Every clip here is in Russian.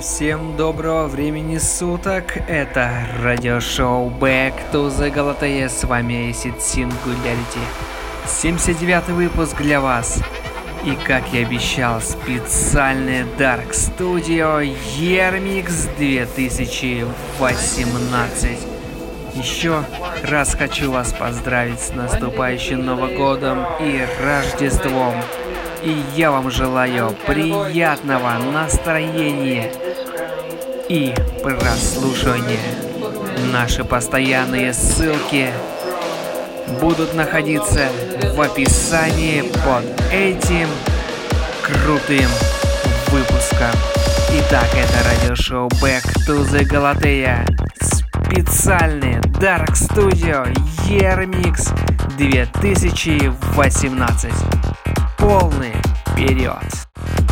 всем доброго времени суток. Это радиошоу Back to the Galatae. С вами Acid Singularity. 79 выпуск для вас. И как я обещал, специальный Dark Studio Yermix 2018. Еще раз хочу вас поздравить с наступающим Новым Годом и Рождеством. И я вам желаю приятного настроения и прослушивания. Наши постоянные ссылки будут находиться в описании под этим крутым выпуском. Итак, это радиошоу Back to the Galatea. Специальный Dark Studio Year Mix 2018 полный вперед!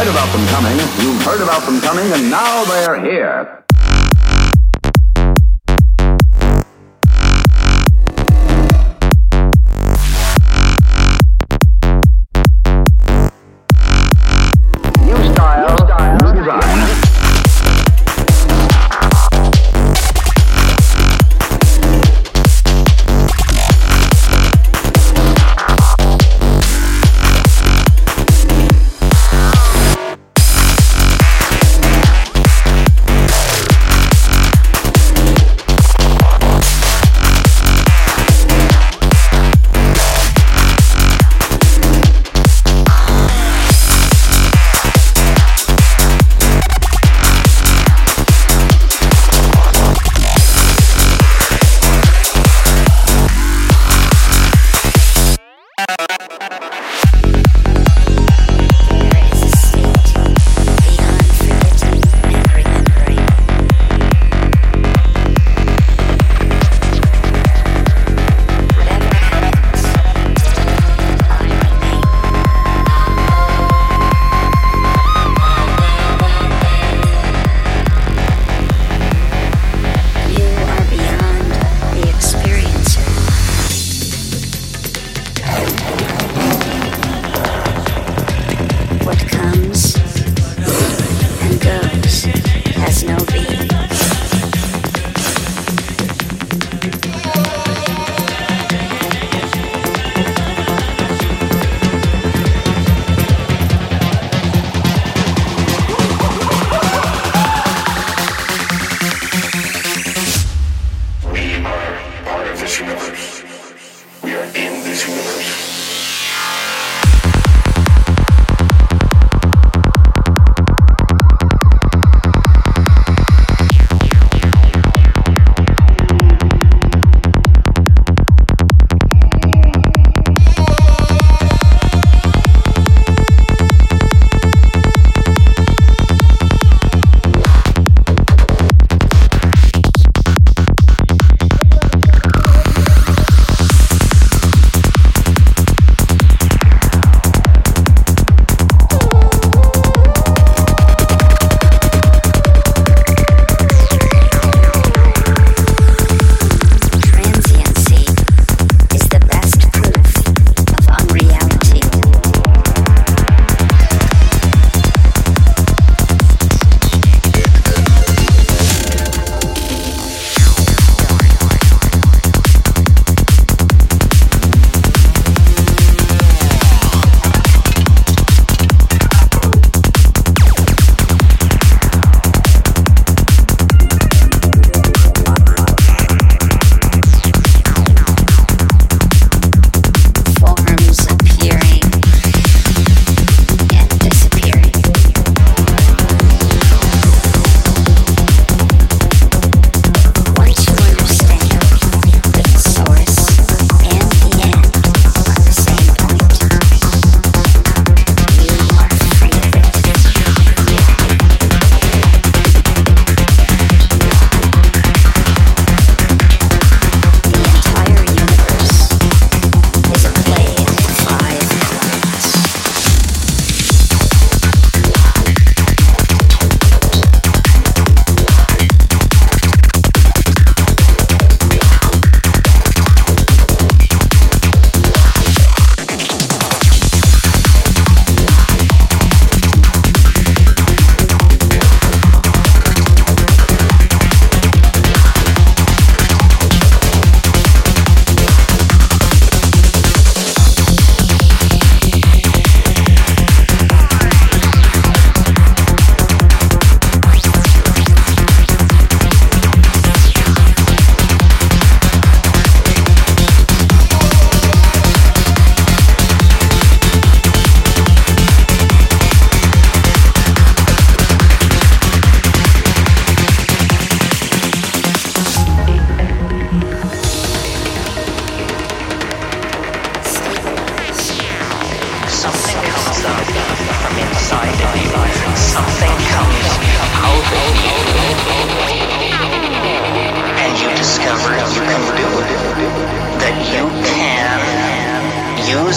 Read about them coming, you've heard about them coming, and now they're here.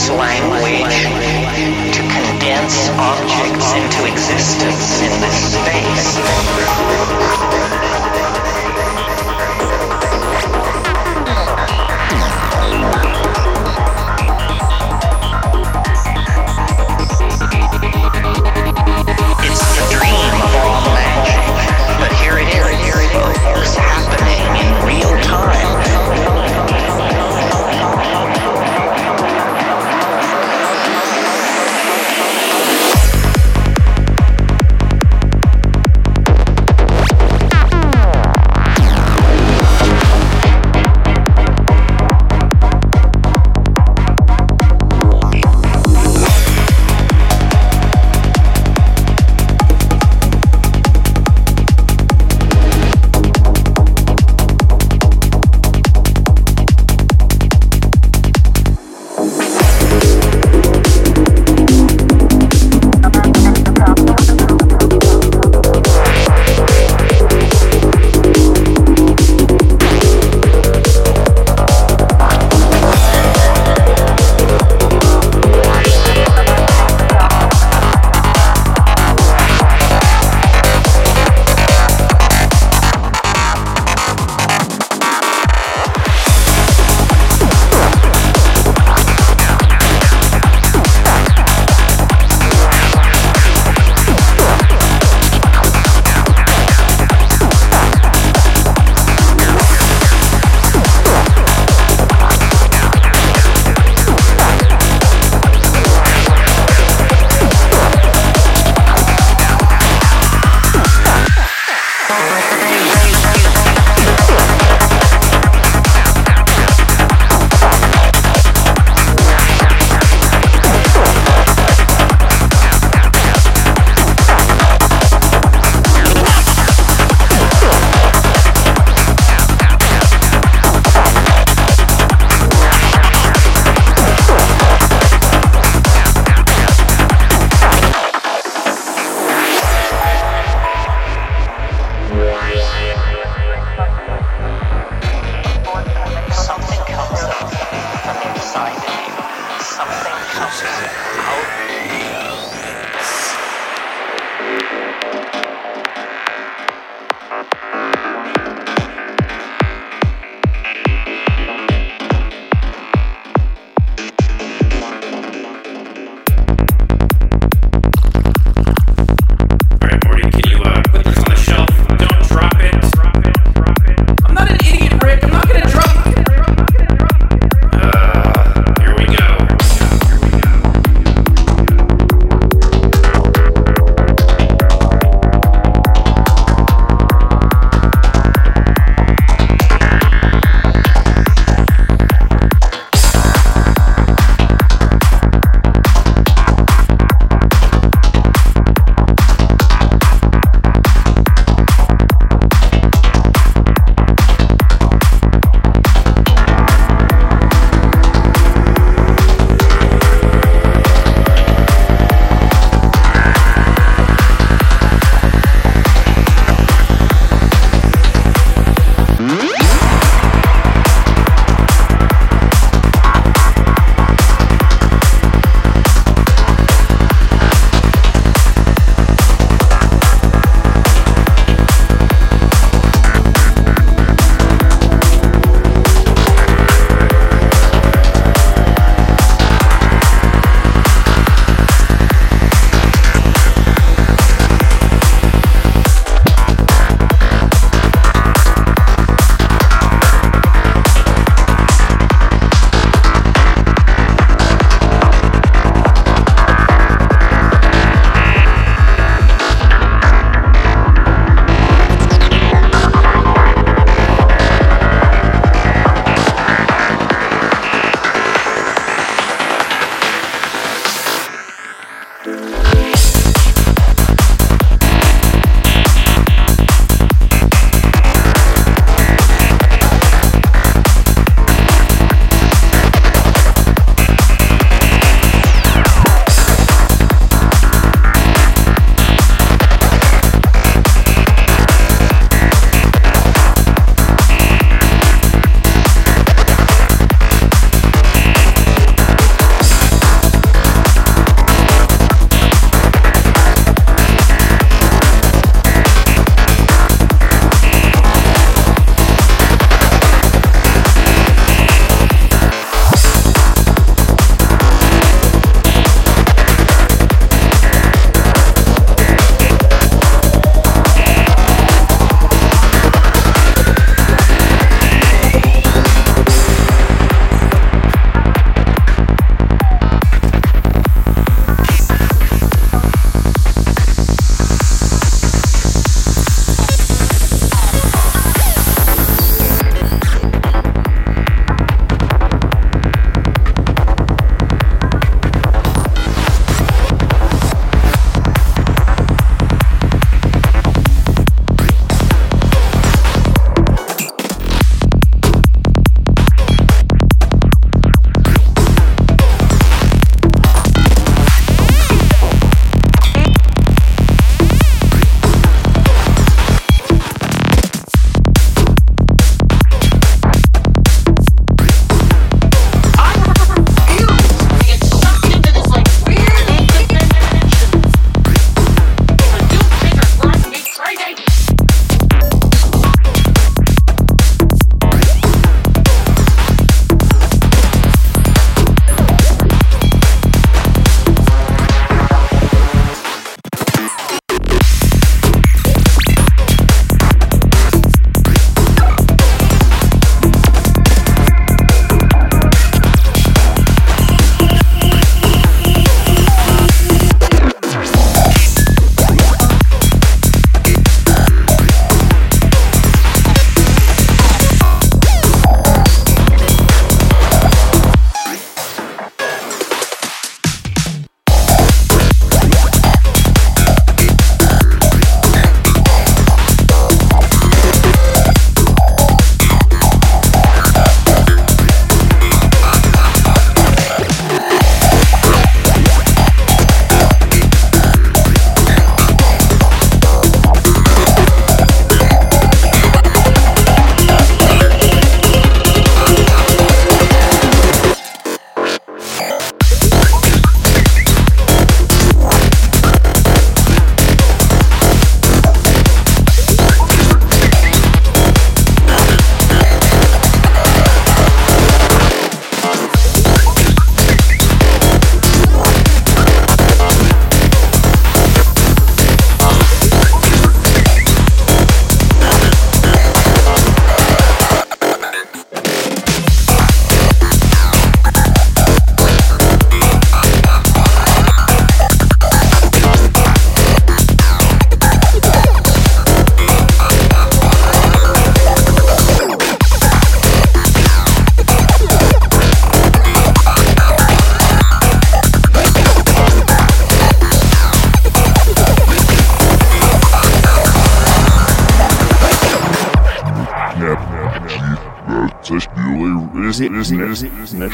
use language to condense objects into existence in this space.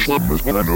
Club Mr.